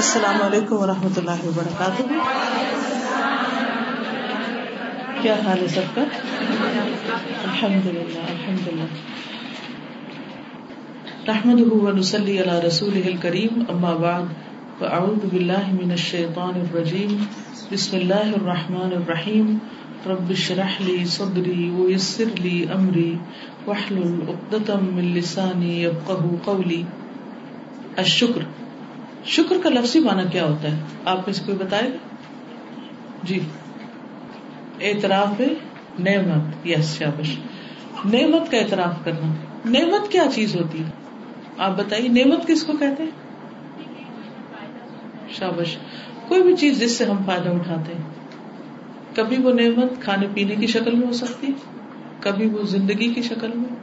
السلام علیکم و رحمۃ اللہ وبرکاتہ۔ کیا حال ہے سب کا؟ الحمد للہ الحمد للہ رحمد ونسلی علی رسول کریم اما بعد، فاعوذ باللہ من الشیطان الرجیم، بسم اللہ الرحمن الرحیم۔ رب اشرح لي صدری ويسر لي امری، واحلل عقدة من لسانی يفقهوا قولی۔ الشکر۔ شکر کا لفظی معنی کیا ہوتا ہے؟ آپ میں سے کوئی بتائے گا جی۔ اعتراف نعمت یس شابش۔ نعمت کا اعتراف کرنا۔ نعمت کیا چیز ہوتی ہے؟ آپ بتائیے، نعمت کس کو کہتے ہیں؟ شابش، کوئی بھی چیز جس سے ہم فائدہ اٹھاتے ہیں، کبھی وہ نعمت کھانے پینے کی شکل میں ہو سکتی کبھی وہ زندگی کی شکل میں،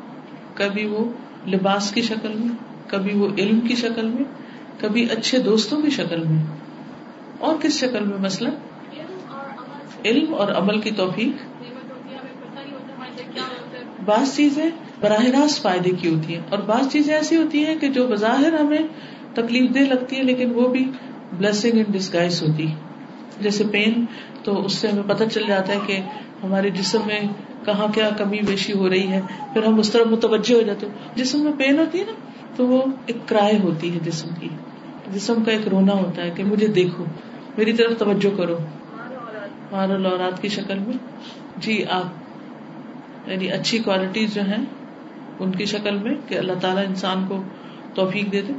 کبھی وہ لباس کی شکل میں، کبھی وہ علم کی شکل میں کبھی اچھے دوستوں کی شکل میں اور کس شکل میں مسئلہ علم اور عمل کی توفیق۔ بعض چیزیں براہ راست فائدے کی ہوتی ہیں اور بعض چیزیں ایسی ہوتی ہیں کہ جو بظاہر ہمیں تکلیف دہ لگتی ہے لیکن وہ بھی بلسنگ ان ڈسگائز ہوتی جیسے پین تو اس سے ہمیں پتہ چل جاتا ہے کہ ہمارے جسم میں کہاں کیا کمی بیشی ہو رہی ہے، پھر ہم اس طرح متوجہ ہو جاتے جسم میں پین ہوتی ہے نا، تو وہ ایک کرائے ہوتی ہے جسم کی۔ جسم کا ایک رونا ہوتا ہے کہ مجھے دیکھو، میری طرف توجہ کرو۔ مارل اولاد کی شکل میں۔ جی آپ یعنی اچھی کوالٹیز جو ہیں، ان کی شکل میں کہ اللہ تعالیٰ انسان کو توفیق دے دے۔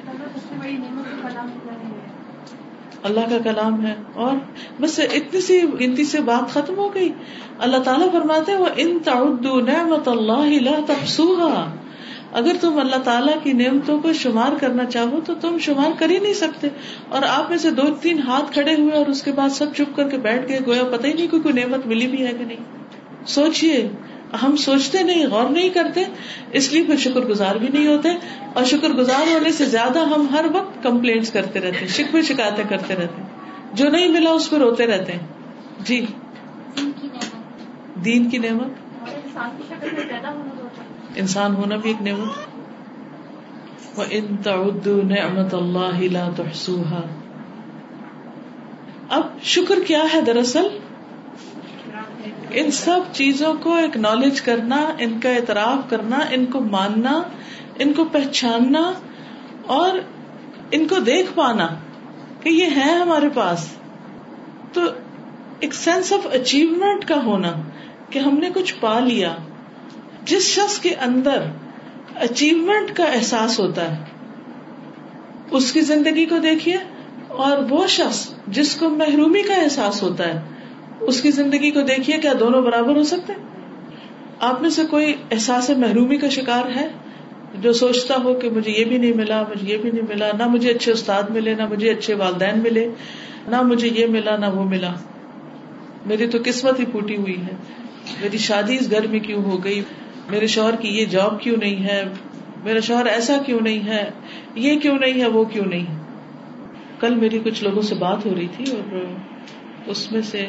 اللہ کا کلام ہے۔ اور بس اتنی سی گنتی سے بات ختم ہو گئی۔ اللہ تعالیٰ فرماتے وہ ان تعدو نعمت اللہ تفسوہا اگر تم اللہ تعالیٰ کی نعمتوں کو شمار کرنا چاہو تو تم شمار کر ہی نہیں سکتے۔ اور آپ میں سے دو تین ہاتھ کھڑے ہوئے اور اس کے بعد سب چپ کر کے بیٹھ گئے گویا پتہ ہی نہیں کوئی نعمت ملی بھی ہے کہ نہیں۔ سوچیے ہم سوچتے نہیں غور نہیں کرتے اس لیے پھر شکر گزار بھی نہیں ہوتے۔ اور شکر گزار ہونے سے زیادہ ہم ہر وقت کمپلینٹ کرتے رہتے شکوے شکایتیں کرتے رہتے جو نہیں ملا اس پہ روتے رہتے ہیں۔ جی۔ دین کی نعمت۔ انسان ہونا بھی ایک نعمت ان نعمت اللہ اب شکر کیا ہے دراصل؟ ان سب چیزوں کو اکنالج کرنا، ان کا اعتراف کرنا، ان کو ماننا، ان کو پہچاننا اور ان کو دیکھ پانا کہ یہ ہے ہمارے پاس۔ تو ایک سینس آف اچیومنٹ کا ہونا کہ ہم نے کچھ پا لیا۔ جس شخص کے اندر اچیومنٹ کا احساس ہوتا ہے، اس کی زندگی کو دیکھیے، اور وہ شخص جس کو محرومی کا احساس ہوتا ہے، اس کی زندگی کو دیکھیے، کیا دونوں برابر ہو سکتے؟ آپ میں سے کوئی احساس محرومی کا شکار ہے جو سوچتا ہو کہ مجھے یہ بھی نہیں ملا، مجھے یہ بھی نہیں ملا، نہ مجھے اچھے استاد ملے، نہ مجھے اچھے والدین ملے، نہ مجھے یہ ملا، نہ وہ ملا۔ میری تو قسمت ہی پوٹی ہوئی ہے۔ میری شادی اس گھر میں کیوں ہو گئی؟ میرے شوہر کی یہ جاب کیوں نہیں ہے؟ میرا شوہر ایسا کیوں نہیں ہے؟ یہ کیوں نہیں ہے؟ وہ کیوں نہیں کل میری کچھ لوگوں سے بات ہو رہی تھی اور اس میں سے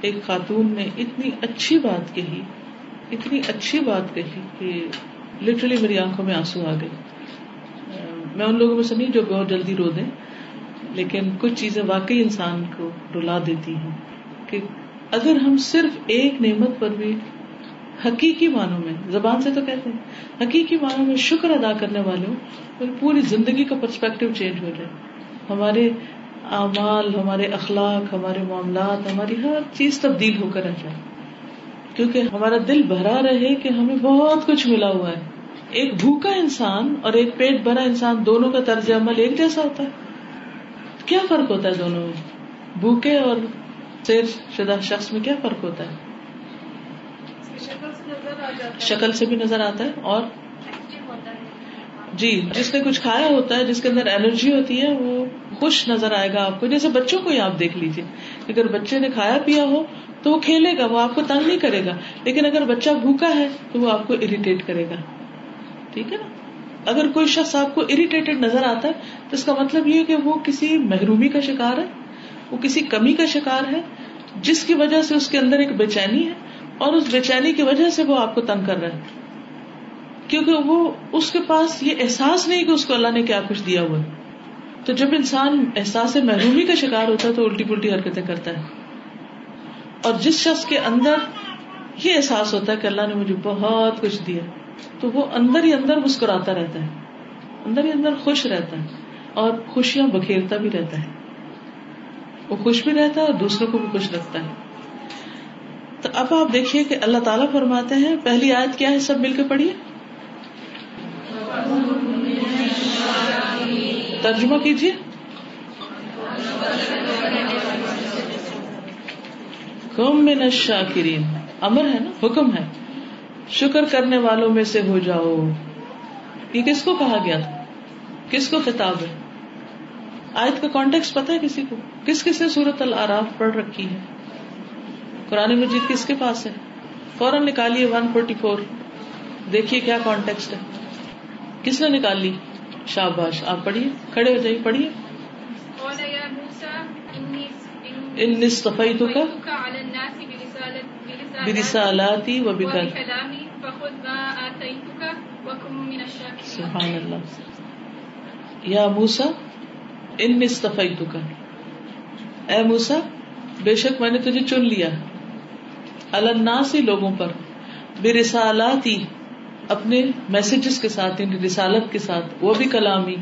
ایک خاتون نے اتنی اچھی بات کہی، اتنی اچھی بات کہی کہ لٹرلی میری آنکھوں میں آنسو آ گئی میں ان لوگوں میں سے نہیں جو بہت جلدی رو دیں، لیکن کچھ چیزیں واقعی انسان کو رلا دیتی ہیں کہ اگر ہم صرف ایک نعمت پر بھی حقیقی معنوں میں، زبان سے تو کہتے ہیں، حقیقی معنوں میں شکر ادا کرنے والوں پوری زندگی کا پرسپیکٹو چینج ہو جائے۔ ہمارے اعمال، ہمارے اخلاق، ہمارے معاملات، ہماری ہر چیز تبدیل ہو کر آ جائے۔ کیونکہ ہمارا دل بھرا رہے کہ ہمیں بہت کچھ ملا ہوا ہے۔ ایک بھوکا انسان اور ایک پیٹ بھرا انسان دونوں کا طرز عمل ایک جیسا ہوتا ہے۔ کیا فرق ہوتا ہے دونوں میں؟ بھوکے اور سیر شدہ شخص میں کیا فرق ہوتا ہے؟ شکل سے بھی نظر آتا ہے اور جی جس نے کچھ کھایا ہوتا ہے جس کے اندر الرجی ہوتی ہے وہ خوش نظر آئے گا آپ کو۔ جیسے بچوں کو ہی آپ دیکھ لیجیے اگر بچے نے کھایا پیا ہو تو وہ کھیلے گا وہ آپ کو تنگ نہیں کرے گا۔ لیکن اگر بچہ بھوکا ہے تو وہ آپ کو اریٹیٹ کرے گا۔ ٹھیک ہے نا؟ اگر کوئی شخص آپ کو اریٹیٹڈ نظر آتا ہے تو اس کا مطلب یہ کہ وہ کسی محرومی کا شکار ہے وہ کسی کمی کا شکار ہے جس کی وجہ سے اس کے اندر ایک بے چینی ہے۔ اور اس بے چینی کی وجہ سے وہ آپ کو تنگ کر رہا ہے کیونکہ وہ اس کے پاس یہ احساس نہیں کہ اس کو اللہ نے کیا کچھ دیا ہوا تو جب انسان احساس محرومی کا شکار ہوتا ہے تو الٹی پلٹی حرکتیں کرتا ہے۔ اور جس شخص کے اندر یہ احساس ہوتا ہے کہ اللہ نے مجھے بہت کچھ دیا، تو وہ اندر ہی اندر مسکراتا رہتا ہے۔ اندر ہی اندر خوش رہتا ہے اور خوشیاں بکھیرتا بھی رہتا ہے۔ وہ خوش بھی رہتا ہے اور دوسروں کو بھی خوش رکھتا ہے۔ تو اب آپ دیکھیے کہ اللہ تعالیٰ فرماتے ہیں، پہلی آیت کیا ہے؟ سب مل کے پڑھیے۔ ترجمہ کیجیے۔ کم میں نشاکرین امر ہے نا؟ حکم ہے۔ شکر کرنے والوں میں سے ہو جاؤ۔ یہ کس کو کہا گیا تھا؟ کس کو خطاب ہے؟ آیت کا کانٹیکس پتا ہے کسی کو؟ کس کس نے سورت العراف پڑھ رکھی ہے؟ قرآن مجید کس کے پاس ہے؟ فوراً نکالیے ون فورٹی فور دیکھیے کیا کانٹیکسٹ ہے۔ کس نے نکال لی؟ شاباش، آپ پڑھیے۔ کھڑے ہو جائیے، پڑھیے۔ ان نصفی تو کا برسالاتی و بکر سبحان اللہ۔ یا موسا ان نصفی تو کا اے موسا بے شک میں نے تجھے چن لیا۔ الناسی لوگوں پر، برسالاتی، اپنے میسجز کے ساتھ یعنی رسالت کے ساتھ، وہ بھی کلامی،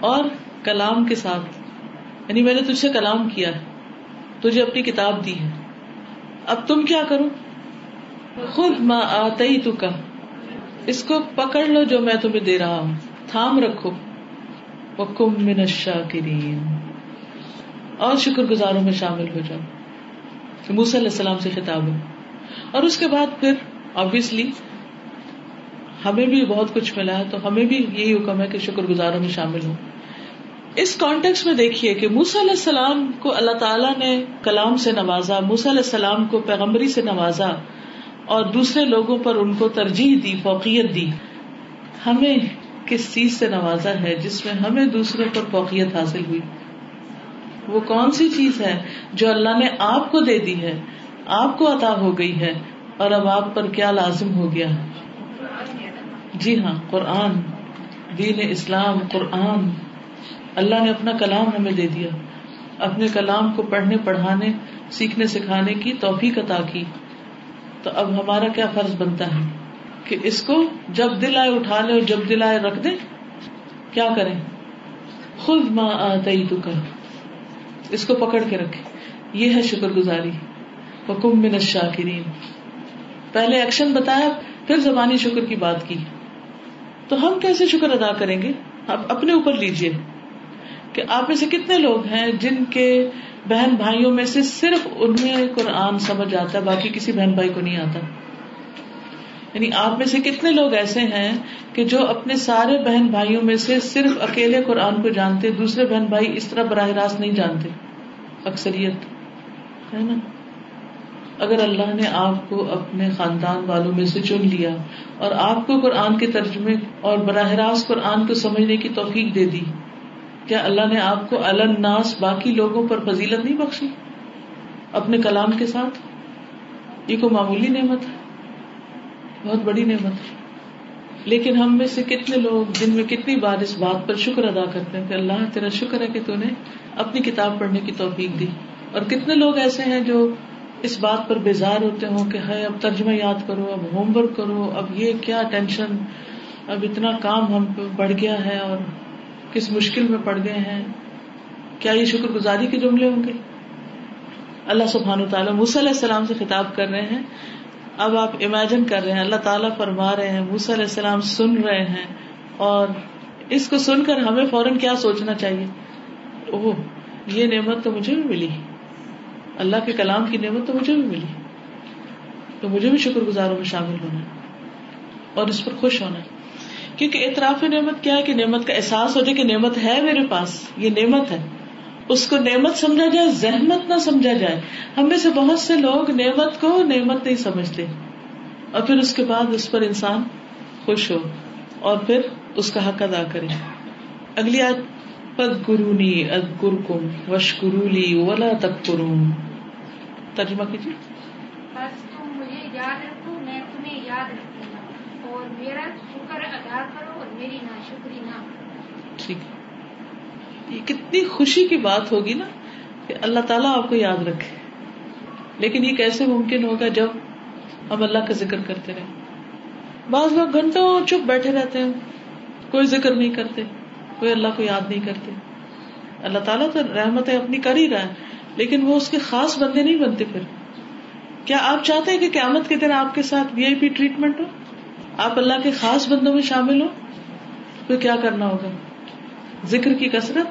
اور کلام کے ساتھ۔ یعنی میں نے تجھ سے کلام کیا ہے، تجھے اپنی کتاب دی ہے۔ اب تم کیا کرو؟ خود ماں آتی تو کا اس کو پکڑ لو جو میں تمہیں دے رہا ہوں، تھام رکھو۔ وکم من الشاکرین۔ اور شکر گزاروں میں شامل ہو جاؤ۔ موسی علیہ السلام سے خطاب ہو۔ اور اس کے بعد پھر آبیسلی ہمیں بھی بہت کچھ ملا ہے تو ہمیں بھی یہی حکم ہے کہ شکر گزاروں میں شامل ہوں۔ اس کانٹیکس میں دیکھیے کہ موسی علیہ السلام کو اللہ تعالیٰ نے کلام سے نوازا، موسی علیہ السلام کو پیغمبری سے نوازا، اور دوسرے لوگوں پر ان کو ترجیح دی، فوقیت دی۔ ہمیں کس چیز سے نوازا ہے جس میں ہمیں دوسروں پر فوقیت حاصل ہوئی؟ وہ کون سی چیز ہے جو اللہ نے آپ کو دے دی ہے؟ آپ کو عطا ہو گئی ہے۔ اور اب آپ پر کیا لازم ہو گیا؟ جی ہاں قرآن۔ دین اسلام، قرآن۔ اللہ نے اپنا کلام ہمیں دے دیا۔ اپنے کلام کو پڑھنے، پڑھانے، سیکھنے، سکھانے کی توفیق عطا کی۔ تو اب ہمارا کیا فرض بنتا ہے؟ کہ اس کو جب دل آئے اٹھا لے اور جب دل آئے رکھ دے کیا کریں؟ خود ماں آئی تو کر اس کو پکڑ کے رکھے یہ ہے شکر گزاری حکم من الشاکرین۔ پہلے ایکشن بتایا، پھر زبانی شکر کی بات کی۔ تو ہم کیسے شکر ادا کریں گے؟ آپ اپنے اوپر لیجیے کہ آپ میں سے کتنے لوگ ہیں جن کے بہن بھائیوں میں سے صرف انہیں قرآن سمجھ آتا ہے باقی کسی بہن بھائی کو نہیں آتا۔ یعنی آپ میں سے کتنے لوگ ایسے ہیں کہ جو اپنے سارے بہن بھائیوں میں سے صرف اکیلے قرآن کو جانتے، دوسرے بہن بھائی اس طرح براہ راست نہیں جانتے؟ اکثریت، ہے نا؟ اگر اللہ نے آپ کو اپنے خاندان والوں میں سے چن لیا اور آپ کو قرآن کے ترجمے اور براہ راست قرآن کو سمجھنے کی توفیق دے دی، کیا اللہ نے آپ کو الناس باقی لوگوں پر فضیلت نہیں بخشی؟ اپنے کلام کے ساتھ؟ یہ کوئی معمولی نعمت ہے؟ بہت بڑی نعمت ہے۔ لیکن ہم میں سے کتنے لوگ جن میں کتنی بار اس بات پر شکر ادا کرتے ہیں کہ اللہ تیرا شکر ہے کہ تو نے اپنی کتاب پڑھنے کی توفیق دی۔ اور کتنے لوگ ایسے ہیں جو اس بات پر بیزار ہوتے ہوں کہ ہے اب ترجمہ یاد کرو، اب ہوم ورک کرو، اب یہ کیا ٹینشن، اب اتنا کام ہم پہ بڑھ گیا ہے اور کس مشکل میں پڑ گئے ہیں۔ کیا یہ شکر گزاری کے جملے ہوں گے؟ اللہ سبحان و تعالیٰ موسی علیہ السلام سے خطاب کر رہے ہیں اب آپ امیجن کر رہے ہیں، اللہ تعالیٰ فرما رہے ہیں، موسی علیہ السلام سن رہے ہیں اور اس کو سن کر ہمیں فوراً کیا سوچنا چاہیے؟ اوہ، یہ نعمت تو مجھے بھی ملی۔ اللہ کے کلام کی نعمت تو مجھے بھی ملی۔ تو مجھے بھی شکر گزاروں میں شامل ہونا اور اس پر خوش ہونا کیونکہ اعتراف نعمت کیا ہے کہ نعمت کا احساس ہو جائے کہ نعمت ہے میرے پاس، یہ نعمت ہے۔ اس کو نعمت سمجھا جائے زحمت نہ سمجھا جائے۔ ہم میں سے بہت سے لوگ نعمت کو نعمت نہیں سمجھتے۔ اور پھر اس کے بعد اس پر انسان خوش ہو اور پھر اس کا حق ادا کرے۔ اگلی آج پد گرونی اد گر کم وش گرولی ولا تک کروں ترجمہ کیجیے۔ مجھے یاد رکھو میں تمہیں یاد رکھوں گا۔ اور میرا شکر ادا کرو اور میری نا شکری نہ ٹھیک۔ یہ کتنی خوشی کی بات ہوگی نا کہ اللہ تعالیٰ آپ کو یاد رکھے۔ لیکن یہ کیسے ممکن ہوگا جب ہم اللہ کا ذکر کرتے رہے بعض لوگ گھنٹوں چپ بیٹھے رہتے ہیں، کوئی ذکر نہیں کرتے، کوئی اللہ کو یاد نہیں کرتے۔ اللہ تعالیٰ تو رحمت اپنی کر ہی رہا ہے، لیکن وہ اس کے خاص بندے نہیں بنتے پھر۔ کیا آپ چاہتے ہیں کہ قیامت کے دن آپ کے ساتھ وی آئی پی ٹریٹمنٹ ہو؟ آپ اللہ کے خاص بندوں میں شامل ہو؟ پھر کیا کرنا ہوگا؟ ذکر کی کثرت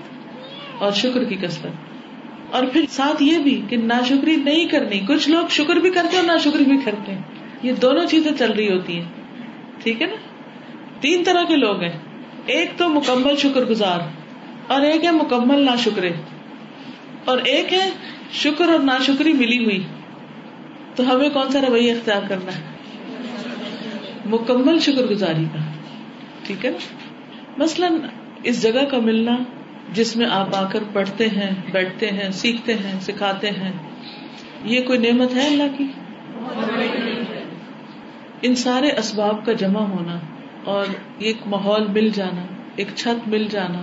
اور شکر کی کثرت۔ اور پھر ساتھ یہ بھی کہ ناشکری نہیں کرنی، کچھ لوگ شکر بھی کرتے اور نا شکری بھی کرتے ہیں۔ یہ دونوں چیزیں چل رہی ہوتی ہیں۔ ٹھیک ہے نا؟ تین طرح کے لوگ ہیں۔ ایک تو مکمل شکر گزار اور ایک ہے مکمل نا شکرے اور ایک ہے شکر اور نا شکری ملی ہوئی۔ تو ہمیں کون سا رویہ اختیار کرنا ہے؟ مکمل شکر گزاری کا۔ ٹھیک ہے نا؟ مثلاً اس جگہ کا ملنا جس میں آپ آ کر پڑھتے ہیں، بیٹھتے ہیں، سیکھتے ہیں، سکھاتے ہیں، یہ کوئی نعمت ہے اللہ کی؟ ان سارے اسباب کا جمع ہونا اور ایک ماحول مل جانا، ایک چھت مل جانا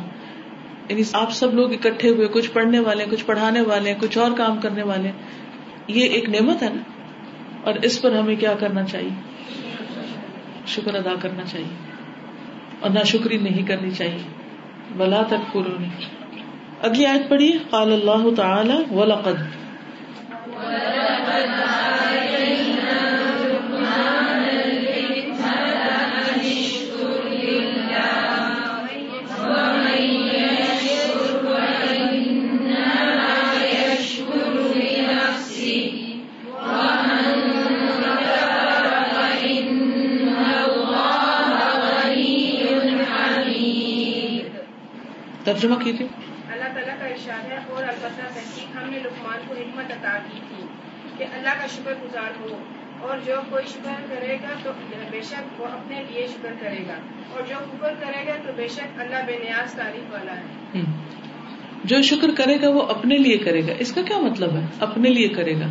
یعنی آپ سب لوگ اکٹھے ہوئے، کچھ پڑھنے والے، کچھ پڑھانے والے، کچھ اور کام کرنے والے، یہ ایک نعمت ہے نا؟ اور اس پر ہمیں کیا کرنا چاہیے؟ شکر ادا کرنا چاہیے اور نہ شکری نہیں کرنی چاہیے۔ بلا تک پورو اگلی آیت پڑھیے. قال اللہ تعالی ولقد. ترجمہ کیجیے اللہ تعالیٰ کا ارشاد ہے اور البتہ تحقیق ہم نے لقمان کو حکمت عطا کی تھی کہ اللہ کا شکر گزار ہو اور جو کوئی شکر کرے گا تو بے شک وہ اپنے لیے شکر کرے گا اور جو شکر کرے گا تو بے شک اللہ بے نیاز تعریف والا ہے۔ جو شکر کرے گا وہ اپنے لیے کرے گا۔ اس کا کیا مطلب ہے؟ اپنے لیے کرے گا۔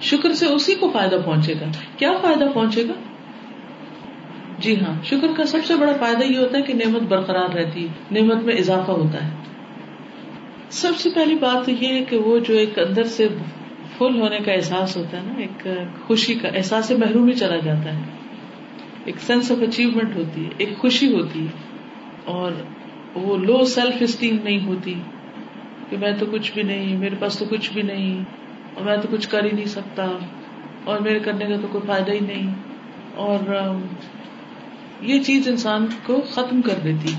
شکر سے اسی کو فائدہ پہنچے گا۔ کیا فائدہ پہنچے گا؟ جی ہاں شکر کا سب سے بڑا فائدہ یہ ہوتا ہے کہ نعمت برقرار رہتی ہے، نعمت میں اضافہ ہوتا ہے۔ سب سے پہلی بات تو یہ ہے کہ وہ جو ایک اندر سے فل ہونے کا احساس ہوتا ہے نا، ایک خوشی کا احساس محروم چلا جاتا ہے۔ ایک سینس آف اچیومنٹ ہوتی ہے، ایک خوشی ہوتی ہے۔ اور وہ لو سیلف اسٹیم نہیں ہوتی کہ میں تو کچھ بھی نہیں، میرے پاس تو کچھ بھی نہیں، اور میں تو کچھ کر ہی نہیں سکتا، اور میرے کرنے کا تو کوئی فائدہ ہی نہیں۔ اور یہ چیز انسان کو ختم کر دیتی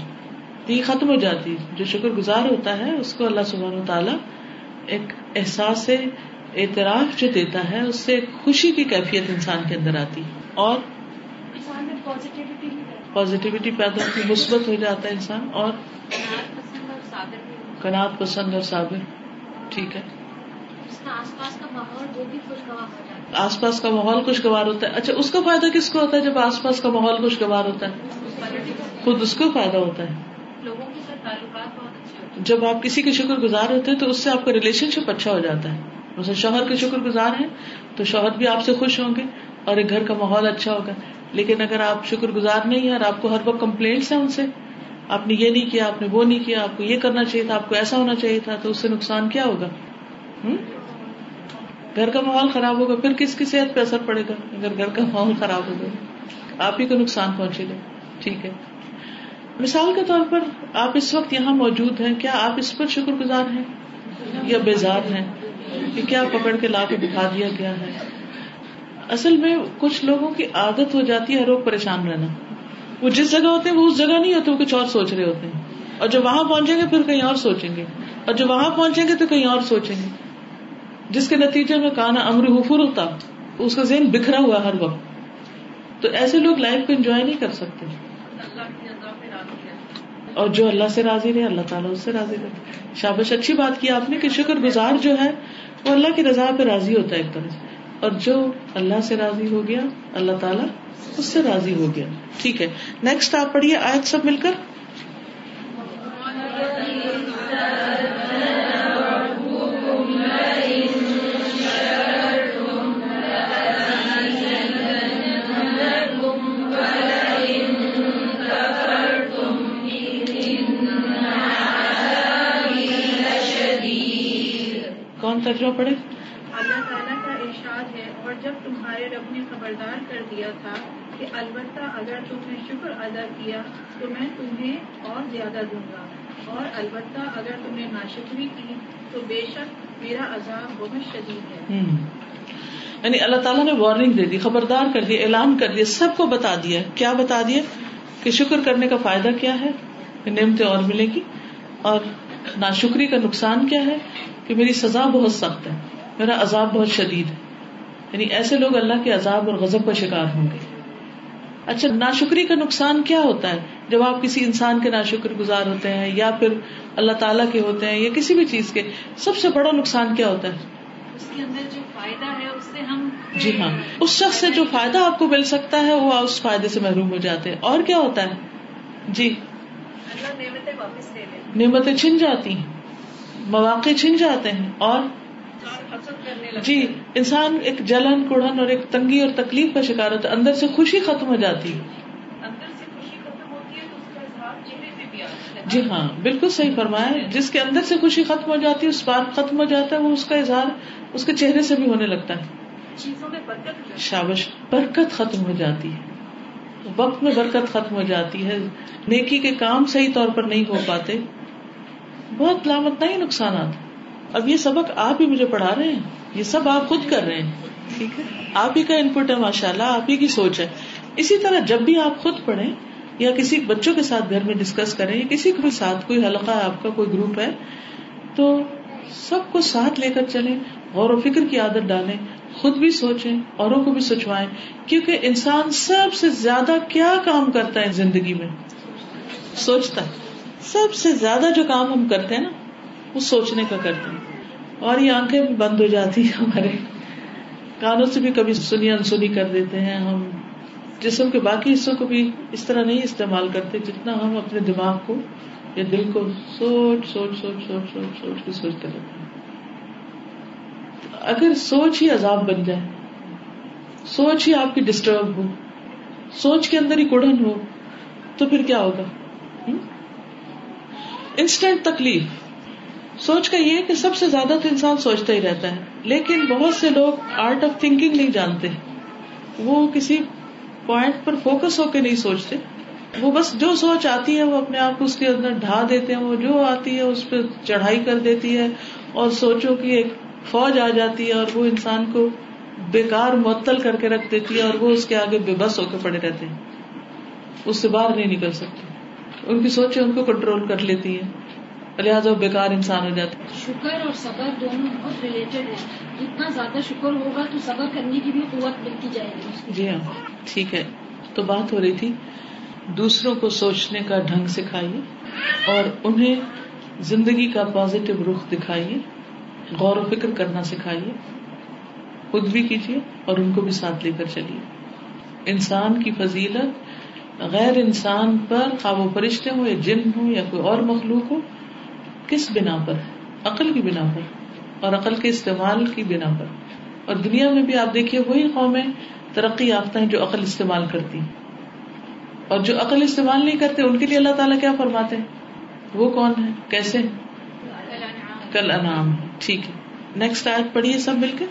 یہ ختم ہو جاتی۔ جو شکر گزار ہوتا ہے اس کو اللہ سبحانہ و تعالیٰ ایک احساس اعتراف جو دیتا ہے اس سے خوشی کی کیفیت انسان کے اندر آتی۔ اور پازیٹیوٹی پیدا ہوتی مثبت ہو جاتا ہے انسان۔ اور کنات پسند اور صابر ٹھیک ہے۔ آس پاس کا ماحول وہ بھی خوشگوار ہو جاتا ہے۔ آس پاس کا ماحول خوشگوار ہوتا ہے۔ اچھا اس کا فائدہ کس کو ہوتا ہے جب آس پاس کا ماحول خوشگوار ہوتا ہے؟ خود اس کو فائدہ ہوتا ہے۔ لوگوں کے ساتھ تعلقات بہت اچھے ہوتے جب آپ کسی کے شکر گزار ہوتے ہیں تو اس سے آپ کا ریلیشن شپ اچھا ہو جاتا ہے۔ مثلا شوہر کے شکر گزار ہیں تو شوہر بھی آپ سے خوش ہوں گے اور ایک گھر کا ماحول اچھا ہوگا۔ لیکن اگر آپ شکر گزار نہیں ہیں اور آپ کو ہر وقت کمپلینٹس ہیں ان سے آپ نے یہ نہیں کیا آپ نے وہ نہیں کیا آپ کو یہ کرنا چاہیے تھا آپ کو ایسا ہونا چاہیے تھا تو اس سے نقصان کیا ہوگا؟ ہوں گھر کا ماحول خراب ہوگا، پھر کس کی صحت پہ اثر پڑے گا؟ اگر گھر کا ماحول خراب ہوگا، آپ ہی کو نقصان پہنچے گا۔ ٹھیک ہے۔ مثال کے طور پر آپ اس وقت یہاں موجود ہیں، کیا آپ اس پر شکر گزار ہیں؟ یا بیزار ہیں؟ کہ کیا پکڑ کے لا کے دکھا دیا گیا ہے؟ اصل میں کچھ لوگوں کی عادت ہو جاتی ہے روگ پریشان رہنا۔ وہ جس جگہ ہوتے ہیں، وہ اس جگہ نہیں ہوتے، وہ کچھ اور سوچ رہے ہوتے ہیں۔ اور جب وہاں پہنچیں گے، پھر کہیں اور سوچیں گے۔ اور جب وہاں پہنچیں گے، تو کہیں اور سوچیں گے۔ جس کے نتیجے میں کانا امر حفر ہوتا، اس کا ذہن بکھرا ہوا ہر وقت۔ تو ایسے لوگ لائف کو انجوائے نہیں کر سکتے۔ اور جو اللہ سے راضی رہے، اللہ تعالیٰ اس سے راضی رہے۔ شابش، اچھی بات کی آپ نے کہ شکر گزار جو ہے، وہ اللہ کی رضا پہ راضی ہوتا ہے ایک طرح سے۔ اور جو اللہ سے راضی ہو گیا، اللہ تعالیٰ اس سے راضی ہو گیا۔ ٹھیک ہے۔ نیکسٹ آپ پڑھیے آیت سب مل کر۔ ترجمہ پڑے۔ اللہ تعالیٰ کا ارشاد ہے اور جب تمہارے رب نے خبردار کر دیا تھا کہ البتہ اگر تم نے شکر ادا کیا تو میں تمہیں اور زیادہ دوں گا۔ اور البتہ اگر تم نے ناشکری کی تو بے شک میرا عذاب بہت شدید ہے۔ یعنی اللہ تعالیٰ نے وارننگ دے دی خبردار کر دیا اعلان کر دیا سب کو بتا دیا۔ کیا بتا دیا؟ کہ شکر کرنے کا فائدہ کیا ہے؟ نعمتیں اور ملے گی؟ اور ناشکری کا نقصان کیا ہے؟ کہ میری سزا بہت سخت ہے میرا عذاب بہت شدید ہے۔ یعنی ایسے لوگ اللہ کے عذاب اور غضب کا شکار ہوں گے۔ اچھا ناشکری کا نقصان کیا ہوتا ہے؟ جب آپ کسی انسان کے ناشکر گزار ہوتے ہیں یا پھر اللہ تعالیٰ کے ہوتے ہیں یا کسی بھی چیز کے سب سے بڑا نقصان کیا ہوتا ہے؟ اس کے اندر جو فائدہ ہے اس سے ہم جی ہاں۔ اس شخص سے جو فائدہ آپ کو مل سکتا ہے وہ اس فائدے سے محروم ہو جاتے ہیں۔ اور کیا ہوتا ہے؟ جی۔ اللہ نعمتیں واپس لے لیں نعمتیں چھن جاتی ہیں۔ مواقع چھن جاتے ہیں اور جی انسان ایک جلن کڑن اور ایک تنگی اور تکلیف کا شکار ہوتا ہے۔ اندر سے خوشی ختم ہو جاتی جی ہاں بالکل صحیح فرمایا جس کے اندر سے خوشی ختم ہو جاتی ہے اس بات ختم ہو جاتا ہے وہ اس کا اظہار اس کے چہرے سے بھی ہونے لگتا ہے۔ چیزوں میں برکت ہو جاتی شابش برکت ختم ہو جاتی ہے۔ وقت میں برکت ختم ہو جاتی ہے۔ نیکی کے کام صحیح طور پر نہیں ہو پاتے۔ بہت لامت نہیں نقصانات۔ اب یہ سبق آپ ہی مجھے پڑھا رہے ہیں۔ یہ سب آپ خود کر رہے ہیں۔ ٹھیک ہے؟ آپ ہی کا انپٹ ہے ماشاء اللہ آپ ہی کی سوچ ہے۔ اسی طرح جب بھی آپ خود پڑھیں یا کسی بچوں کے ساتھ گھر میں ڈسکس کریں یا کسی کے ساتھ کوئی حلقہ ہے آپ کا کوئی گروپ ہے، تو سب کو ساتھ لے کر چلیں، غور و فکر کی عادت ڈالیں، خود بھی سوچیں، اوروں کو بھی سوچوائیں۔ کیونکہ انسان سب سے زیادہ کیا کام کرتا ہے زندگی میں؟ سوچتا ہے۔ سب سے زیادہ جو کام ہم کرتے ہیں نا، وہ سوچنے کا کرتے ہیں۔ اور یہ آنکھیں بھی بند ہو جاتی ہیں ہمارے۔ کانوں سے بھی کبھی سنی انسنی کر دیتے ہیں ہم۔ جسم کے باقی حصوں کو بھی اس طرح نہیں استعمال کرتے جتنا ہم اپنے دماغ کو یا دل کو سوچ سوچ سوچ سوچ سوچ سوچ کے سوچتے رہتے ہیں۔ اگر سوچ ہی عذاب بن جائے، سوچ ہی آپ کی ڈسٹرب ہو، سوچ کے اندر ہی کڑن ہو، تو پھر کیا ہوگا؟ انسٹنٹ تکلیف۔ سوچ کا یہ کہ سب سے زیادہ تو انسان سوچتا ہی رہتا ہے، لیکن بہت سے لوگ آرٹ آف تھنکنگ نہیں جانتے۔ وہ کسی پوائنٹ پر فوکس ہو کے نہیں سوچتے۔ وہ بس جو سوچ آتی ہے، وہ اپنے آپ کو اس کے اندر ڈھا دیتے ہیں۔ وہ جو آتی ہے، اس پہ چڑھائی کر دیتی ہے اور سوچوں کی ایک فوج آ جاتی ہے اور وہ انسان کو بیکار، معطل کر کے رکھ دیتی ہے اور وہ اس کے آگے بے بس ہو کے پڑے رہتے ہیں۔ اس سے باہر نہیں نکل سکتے۔ ان کی سوچیں ان کو کنٹرول کر لیتی ہیں۔ لہٰذا وہ بیکار انسان ہو جاتا ہے شکر اور صبر دونوں بہت ریلیٹڈ ہے جتنا زیادہ شکر ہوگا تو صبر کرنے کی بھی قوت ملتی جائے گی۔ جی ہاں ٹھیک ہے۔ تو بات ہو رہی تھی دوسروں کو سوچنے کا ڈھنگ سکھائیے اور انہیں زندگی کا پازیٹو رخ دکھائیے غور و فکر کرنا سکھائیے خود بھی کیجیے اور ان کو بھی ساتھ لے کر چلیے۔ انسان کی فضیلت غیر انسان پر خواب و فرشتے ہو یا جن ہو یا کوئی اور مخلوق ہو کس بنا پر؟ عقل کی بنا پر اور عقل کے استعمال کی بنا پر۔ اور دنیا میں بھی آپ دیکھیے وہی قومیں ترقی یافتہ ہیں جو عقل استعمال کرتی۔ اور جو عقل استعمال نہیں کرتے، ان کے لیے اللہ تعالیٰ کیا فرماتے ہیں؟ وہ کون ہے کیسے کل انعام۔ ہے ٹھیک ہے۔ نیکسٹ آیت پڑھیے سب مل کے۔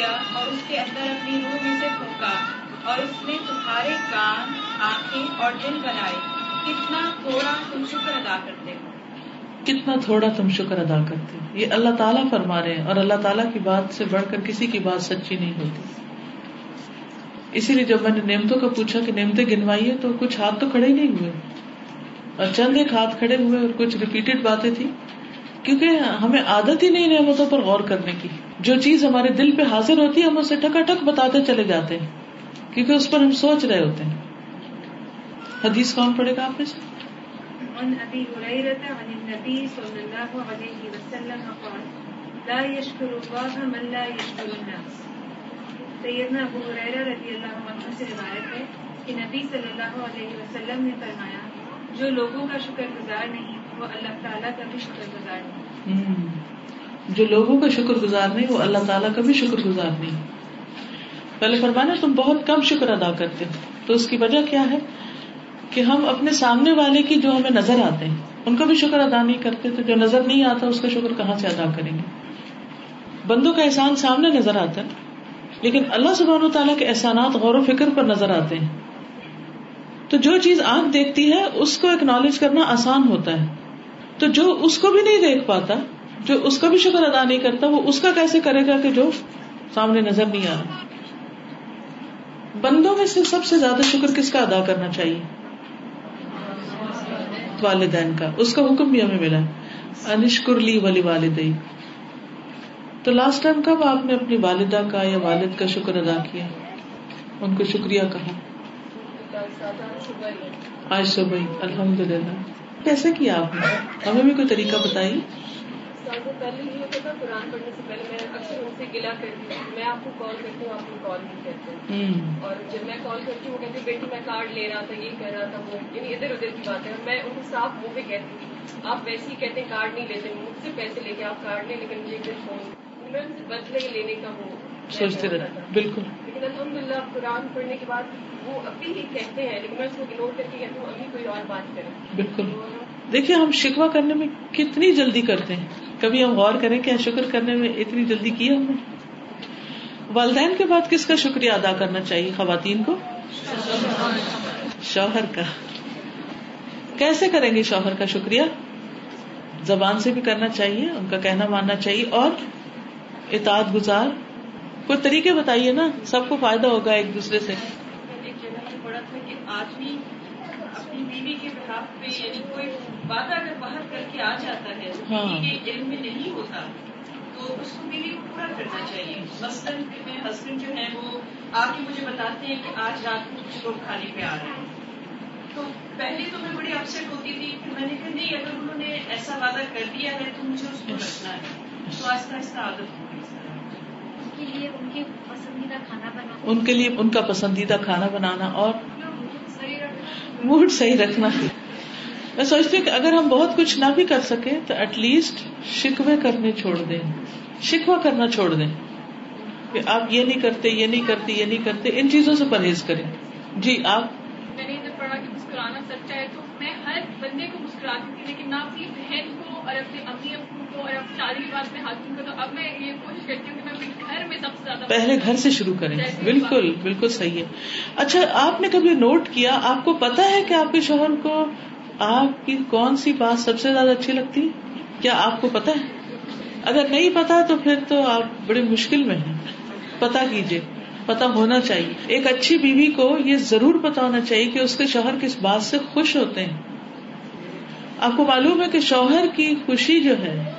کیا اور اس کے اندر اپنی روح میں سے پھونکا اور اس نے تمہارے کان، آنکھیں اور دل بنائے۔ کتنا تھوڑا تم شکر ادا کرتے ہو۔ کتنا تھوڑا تم شکر ادا کرتے ہو۔ یہ اللہ تعالیٰ فرما رہے ہیں اور اللہ تعالیٰ کی بات سے بڑھ کر کسی کی بات سچی نہیں ہوتی۔ اسی لیے جب میں نے نعمتوں کا پوچھا کہ نعمتیں گنوائیے تو کچھ ہاتھ تو کھڑے ہی نہیں ہوئے اور چند ایک ہاتھ کھڑے ہوئے اور کچھ ریپیٹڈ باتیں تھی کیونکہ ہمیں عادت ہی نہیں نعمتوں پر غور کرنے کی۔ جو چیز ہمارے دل پہ حاضر ہوتی ہے ہم اسے ٹکا ٹک بتاتے چلے جاتے ہیں کیونکہ اس پر ہم سوچ رہے ہوتے ہیں۔ حدیث کون پڑے گا آپ سے عن عن النبي صلى الله عليه وسلم قال لا يشكر الله من لا يشكر الناس۔ سیدنا ابو ہریرہ رضی اللہ عنہ سے روایت ہے کہ نبی صلی اللہ علیہ وسلم نے فرمایا جو لوگوں کا شکر گزار نہیں وہ اللہ تعالیٰ کا بھی شکر گزار نہیں۔ جو لوگوں کا شکر گزار نہیں، وہ اللہ تعالیٰ کا بھی شکر گزار نہیں۔ پہلے فرمانا تم بہت کم شکر ادا کرتے ہو۔ تو اس کی وجہ کیا ہے؟ کہ ہم اپنے سامنے والے کی جو ہمیں نظر آتے ہیں، ان کا بھی شکر ادا نہیں کرتے، تو جو نظر نہیں آتا، اس کا شکر کہاں سے ادا کریں گے؟ بندوں کا احسان سامنے نظر آتا ہے، لیکن اللہ سبحانہ و تعالیٰ کے احسانات غور و فکر پر نظر آتے ہیں۔ تو جو چیز آنکھ دیکھتی ہے، اس کو اکنالج کرنا آسان ہوتا ہے۔ تو جو اس کو بھی نہیں دیکھ پاتا جو اس کا بھی شکر ادا نہیں کرتا، وہ اس کا کیسے کرے گا کہ جو سامنے نظر نہیں آ رہا؟ بندوں میں سے سب سے زیادہ شکر کس کا ادا کرنا چاہیے؟ والدین کا۔ اس کا حکم بھی ہمیں ملا۔ انشکر لی ولی والدئی تو لاسٹ ٹائم کب آپ نے اپنی والدہ کا یا والد کا شکر ادا کیا؟ ان کو شکریہ کہا۔ آج صبح الحمد للہ کیسے کیا آپ نے؟ ہمیں بھی کوئی طریقہ بتائی پہلے یہ ہوتا تھا قرآن پڑھنے سے پہلے میں اکثر ان سے گلا کرتی ہوں۔ میں آپ کو کال کرتی ہوں آپ کو کال نہیں کرتے۔ اور جب میں کال کرتی ہوں وہ کہتی بیٹی میں کارڈ لے رہا تھا یہ کر رہا تھا وہ یعنی ادھر ادھر کی بات ہے میں ان کو صاف منہ پہ کہتی تھی۔ آپ ویسے ہی کہتے ہیں کارڈ نہیں لیتے مجھ سے پیسے لے کے آپ کارڈ لیں لیکن مجھے پھر فون میں ان سے بدلے لینے کا وہ سوچتے رہتے بالکل۔ لیکن الحمد للہ قرآن پڑھنے کے بعد وہ ابھی ہی کہتے ہیں لیکن میں اس کو اگنور کر کے کہتی ہوں ابھی کوئی اور بات کریں۔ بالکل۔ دیکھیے ہم شکوا کرنے میں کتنی جلدی کرتے ہیں۔ کبھی ہم غور کریں کہ شکر کرنے میں اتنی جلدی کی ہم نے؟ والدین کے بعد کس کا شکریہ ادا کرنا چاہیے خواتین کو؟ شوہر کا۔ کیسے کریں گے شوہر کا شکریہ؟ زبان سے بھی کرنا چاہیے، ان کا کہنا ماننا چاہیے اور اطاعت گزار۔ کوئی طریقے بتائیے نا، سب کو فائدہ ہوگا ایک دوسرے سے۔ ایک جگہ پڑا تھا کہ آدمی اپنی بیوی کے بخلاف پہ یعنی کوئی وعدہ اگر باہر کر کے آ جاتا ہے ہاں۔ کے علم میں نہیں ہوتا تو اس کو بیوی کو پورا کرنا چاہیے۔ مثلاً میرے ہسبینڈ جو ہیں وہ آ کے مجھے بتاتے ہیں کہ آج رات کو کچھ لوگ کھانے پہ آ رہے ہیں۔ تو پہلے تو میں بڑی اپسٹ ہوتی تھی پھر میں نے کہا نہیں اگر انہوں نے ایسا وعدہ کر دیا ہے تو مجھے اس کو رکھنا ہے۔ تو آہستہ آہستہ عادت ہو گئی۔ سر ان کے لیے ان کے پسندیدہ کھانا ان کے لیے ان کا پسندیدہ کھانا بنانا اور موڈ صحیح رکھنا۔ میں سوچتی ہوں کہ اگر ہم بہت کچھ نہ بھی کر سکیں تو ایٹ لیسٹ شکوے کرنے چھوڑ دیں۔ شکوا کرنا چھوڑ دیں۔ کہ آپ یہ نہیں کرتے یہ نہیں کرتے یہ نہیں کرتے ان چیزوں سے پرہیز کریں۔ جی آپ؟ میں نے پڑھا کہ مسکرانا سچا ہے تو میں ہر بندے کو مسکراتی تھی لیکن نہ اپنی بہن کو اور اپنے امی ابو کو اور اپنی کے بعد میں ہسبینڈ کو تو اب میں یہ کوشش کرتی ہوں کہ میں اپنے گھر میں سب سے زیادہ پہلے گھر سے شروع کریں۔ بالکل بالکل صحیح ہے۔ اچھا آپ نے کبھی نوٹ کیا؟ آپ کو پتا ہے کہ آپ کے شوہر کو آپ کی کون سی بات سب سے زیادہ اچھی لگتی کیا آپ کو پتا ہے؟ اگر نہیں پتا تو پھر تو آپ بڑی مشکل میں ہیں۔ پتا کیجیے پتا ہونا چاہیے۔ ایک اچھی بیوی کو یہ ضرور پتا ہونا چاہیے کہ اس کے شوہر کس بات سے خوش ہوتے ہیں۔ آپ کو معلوم ہے کہ شوہر کی خوشی جو ہے،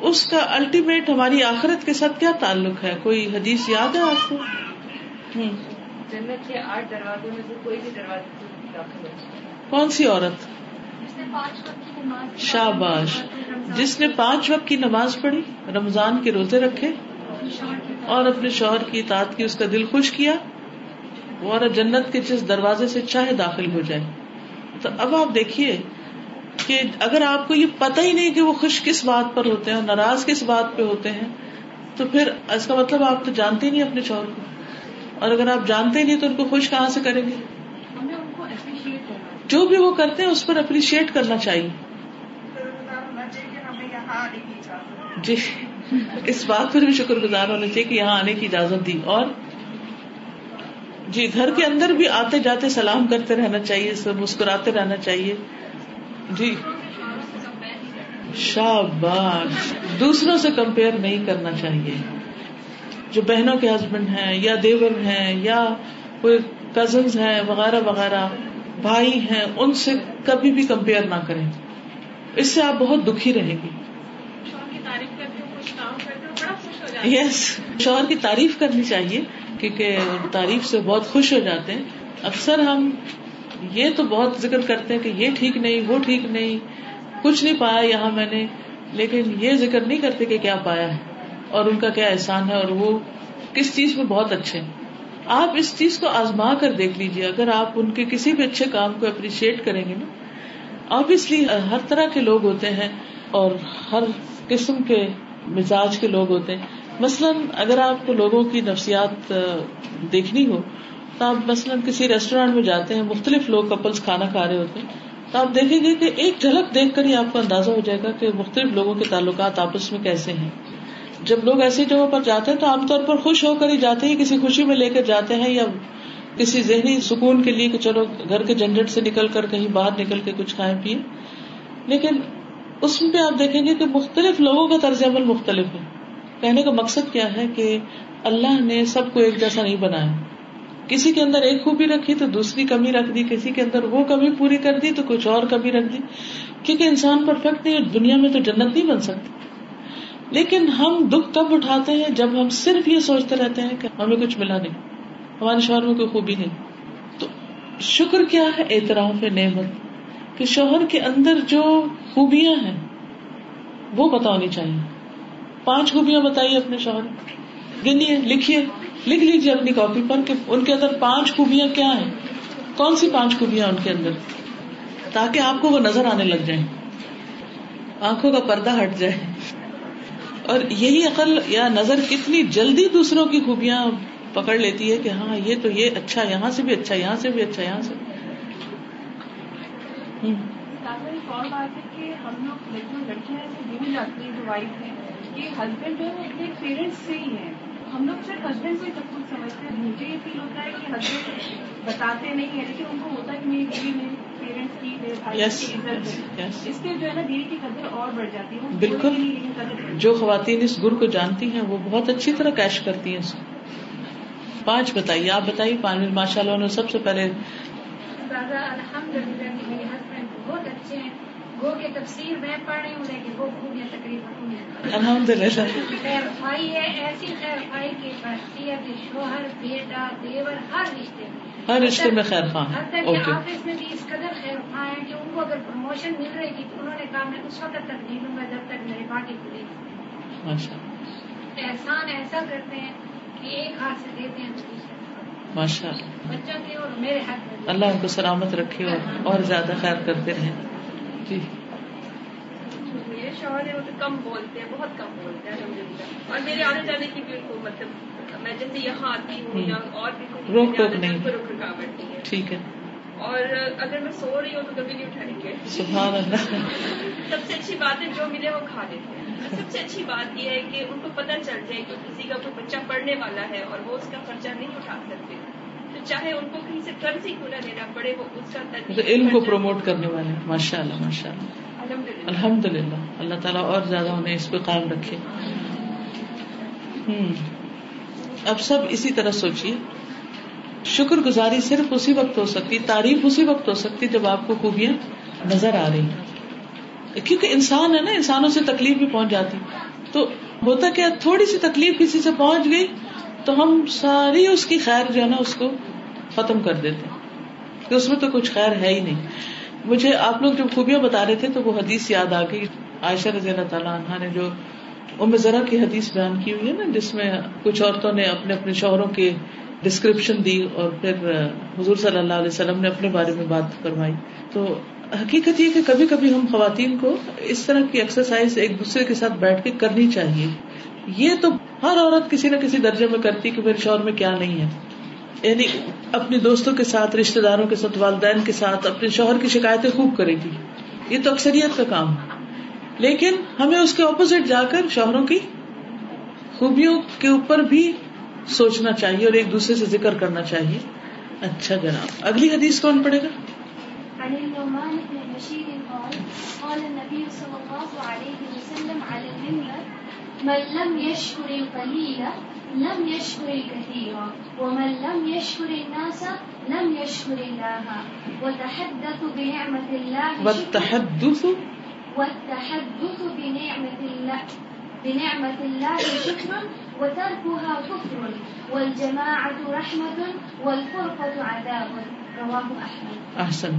اس کا الٹیمیٹ ہماری آخرت کے ساتھ کیا تعلق ہے؟ کوئی حدیث یاد ہے آپ کو؟ جنت کے آٹھ دروازوں میں سے کوئی بھی دروازے کون سی عورت؟ شاباش. جس نے پانچ وقت کی نماز پڑھی رمضان کے روزے رکھے اور اپنے شوہر کی اطاعت کی اس کا دل خوش کیا وہ عورت جنت کے جس دروازے سے چاہے داخل ہو جائے۔ تو اب آپ دیکھیے کہ اگر آپ کو یہ پتہ ہی نہیں کہ وہ خوش کس بات پر ہوتے ہیں اور ناراض کس بات پہ ہوتے ہیں تو پھر اس کا مطلب آپ تو جانتے ہی نہیں اپنے شوہر کو۔ اور اگر آپ جانتے ہی نہیں تو ان کو خوش کہاں سے کریں گے ہمیں ان کو اپریشیٹ کرنا جو بھی وہ کرتے ہیں اس پر اپریشیٹ کرنا چاہیے۔ جی۔ اس بات پر بھی شکر گزار ہونا چاہیے کہ یہاں آنے کی اجازت دی۔ اور جی گھر کے اندر بھی آتے جاتے سلام کرتے رہنا چاہیے، سب مسکراتے رہنا چاہیے۔ جی۔ شاباش۔ دوسروں سے کمپیئر نہیں کرنا چاہیے۔ جو بہنوں کے ہسبینڈ ہیں یا دیور ہیں یا کوئی کزنز ہیں، وغیرہ وغیرہ۔ بھائی ہیں، ان سے کبھی بھی کمپیئر نہ کریں۔ اس سے آپ بہت دکھی رہیں گی۔ یس شوہر کی تعریف کرنی چاہیے، کیونکہ تعریف سے بہت خوش ہو جاتے ہیں۔ اکثر ہم یہ تو بہت ذکر کرتے ہیں کہ یہ ٹھیک نہیں، وہ ٹھیک نہیں، کچھ نہیں پایا یہاں میں نے، لیکن یہ ذکر نہیں کرتے کہ کیا پایا ہے، اور ان کا کیا احسان ہے، اور وہ کس چیز میں بہت اچھے ہیں۔ آپ اس چیز کو آزما کر دیکھ لیجیے اگر آپ ان کے کسی بھی اچھے کام کو اپریشیٹ کریں گے نا۔ آبیسلی ہر طرح کے لوگ ہوتے ہیں اور ہر قسم کے مزاج کے لوگ ہوتے ہیں۔ مثلاً، اگر آپ کو لوگوں کی نفسیات دیکھنی ہو، تو آپ مثلاً کسی ریسٹورینٹ میں جاتے ہیں، مختلف لوگ کپلس کھانا کھا رہے ہوتے ہیں، تو آپ دیکھیں گے کہ ایک جھلک دیکھ کر ہی آپ کو اندازہ ہو جائے گا کہ مختلف لوگوں کے تعلقات آپس میں کیسے ہیں۔ جب لوگ ایسی جگہوں پر جاتے ہیں تو عام طور پر خوش ہو کر ہی جاتے ہیں، کسی خوشی میں لے کر جاتے ہیں یا کسی ذہنی سکون کے لیے کہ چلو گھر کے جھنجٹ سے نکل کر کہیں باہر نکل کے کچھ کھائیں پیئے لیکن اس میں آپ دیکھیں گے کہ مختلف لوگوں کا طرز عمل مختلف ہے۔ کہنے کا مقصد کیا ہے کہ اللہ نے سب کو ایک جیسا نہیں بنایا۔ کسی کے اندر ایک خوبی رکھی تو دوسری کمی رکھ دی، کسی کے اندر وہ کمی پوری کر دی تو کچھ اور کمی رکھ دی۔ کیونکہ انسان پرفیکٹ نہیں دنیا میں تو جنت نہیں بن سکتی۔ لیکن ہم دکھ کب اٹھاتے ہیں جب ہم صرف یہ سوچتے رہتے ہیں کہ ہمیں کچھ ملا نہیں، ہمارے شوہر میں کوئی خوبی نہیں۔ تو شکر کیا ہے اعتراف نعمت؟ کہ شوہر کے اندر جو خوبیاں ہیں، وہ بتانی چاہیے۔ پانچ خوبیاں بتائیے اپنے شوہر۔ گنیے، لکھیے، لکھ لیجیے اپنی کاپی پر کہ ان کے اندر پانچ خوبیاں کیا ہیں۔ کون سی پانچ خوبیاں ان کے اندر؟ تاکہ آپ کو وہ نظر آنے لگ جائیں۔ آنکھوں کا پردہ ہٹ جائے۔ اور یہی عقل یا نظر کتنی جلدی دوسروں کی خوبیاں پکڑ لیتی ہے کہ ہاں یہ تو یہ اچھا یہاں سے بھی اچھا یہاں سے بھی اچھا یہاں سے۔ ہم لوگ لڑکیاں ایسے بھول جاتی ہیں جو وائف ہیں، کہ ہسبینڈ جو ہے اپنے پیرنٹس سے ہی ہے ہم لوگ صرف ہسبینڈ سے سب کچھ سمجھتے ہیں۔ مجھے یہ فیل ہوتا ہے کہ ہسبینڈ بتاتے نہیں ہے لیکن ان کو ہوتا ہے کہ میری بیوی میں پیرنٹس کی اس سے جو ہے نا بیوی کی قدر اور بڑھ جاتی ہے۔ بالکل۔ جو خواتین اس گر کو جانتی ہیں وہ بہت اچھی طرح کیش کرتی ہیں اس کو۔ پانچ بتائیے آپ بتائیے پانچ ماشاء اللہ نے سب سے پہلے الحمد للہ میرے ہسبینڈ بہت اچھے ہیں۔ وہ کے تفسیر میں پڑھ رہی ہوں لیکن وہ خوبیاں تقریباً الحمد للہ خیر خائی ہے ایسی خیر خائی کی بڑھتی ہے کہ شوہر بیٹا دیور ہر رشتے میں۔ ہر رشتے میں خیر خواہ۔ آفس میں بھی اس قدر خیر خواہ ہیں کہ ان کو اگر پروموشن مل رہی تھی تو انہوں نے کہا میں اس وقت تک نہیں لوں گا جب تک میری پارٹی پوری ماشاء احسان ایسا کرتے ہیں کہ ایک ہاتھ سے دیتے ہیں ماشاء اللہ۔ بچوں کے اور میرے ہاتھ میں اللہ ان کو سلامت رکھے اور زیادہ خیر کرتے رہے۔ جی۔ میرے شوہر ہے وہ تو کم بولتے ہیں بہت کم بولتے ہیں الحمد للہ اور میرے آنے جانے کی بھی ان کو مطلب میں جیسے یہاں آتی ہوں یا اور بھی روک ٹوک نہیں۔ روک رکاوٹ نہیں ہے۔ ٹھیک ہے۔ اور اگر میں سو رہی ہوں تو کبھی نہیں اٹھائیں گے سبحان اللہ۔ سب سے اچھی بات ہے جو ملے وہ کھا لیتے ہیں۔ سب سے اچھی بات یہ ہے کہ ان کو پتہ چل جائے کہ کسی کا کوئی بچہ پڑھنے والا ہے اور وہ اس کا خرچہ نہیں اٹھا سکتے۔ تو چاہے ان کو کہیں سے قرض ہی نہ لینا پڑے وہ اس کا علم کو پروموٹ کرنے والے ماشاء اللہ ماشاء اللہ الحمد للہ اللہ تعالیٰ اور زیادہ انہیں اس پہ قائم رکھے۔ ہوں۔ اب سب اسی طرح سوچیے۔ شکر گزاری صرف اسی وقت ہو سکتی، تعریف اسی وقت ہو سکتی جب آپ کو خوبیاں نظر آ رہی۔ کیونکہ انسان ہے نا، انسانوں سے تکلیف بھی پہنچ جاتی۔ تو ہوتا کیا، تھوڑی سی تکلیف کسی سے پہنچ گئی تو ہم ساری اس کی خیر جو ہے نا، اس کو ختم کر دیتے کہ اس میں تو کچھ خیر ہے ہی نہیں۔ مجھے آپ لوگ جب خوبیاں بتا رہے تھے تو وہ حدیث یاد آ گئی۔ عائشہ رضی اللہ تعالیٰ عنہ نے جو ام ذرا کی حدیث بیان کی ہوئی ہے نا، جس میں کچھ عورتوں نے اپنے اپنے شوہروں کے ڈسکرپشن دی اور پھر حضور صلی اللہ علیہ وسلم نے اپنے بارے میں بات کروائی تو حقیقت یہ کہ کبھی کبھی ہم خواتین کو اس طرح کی ایکسرسائز ایک دوسرے کے ساتھ بیٹھ کے کرنی چاہیے۔ یہ تو ہر عورت کسی نہ کسی درجے میں کرتی کہ میرے شوہر میں کیا نہیں ہے۔ یعنی اپنے دوستوں کے ساتھ رشتے داروں کے ساتھ، والدین کے ساتھ، اپنے شوہر کی شکایتیں خوب کرے گی۔ یہ تو اکثریت کا کام ہے۔ لیکن ہمیں اس کے اپوزٹ جا کر شوہروں کی خوبیوں کے اوپر بھی سوچنا چاہیے اور ایک دوسرے سے ذکر کرنا چاہیے۔ اچھا جناب اگلی حدیث کون پڑے گا؟ من الله الله والتحدث بنعمة الله بنعمة الله شكر وتركها كفر والجماعة رحمة والفرقة عذاب. رواه أحمد. احسن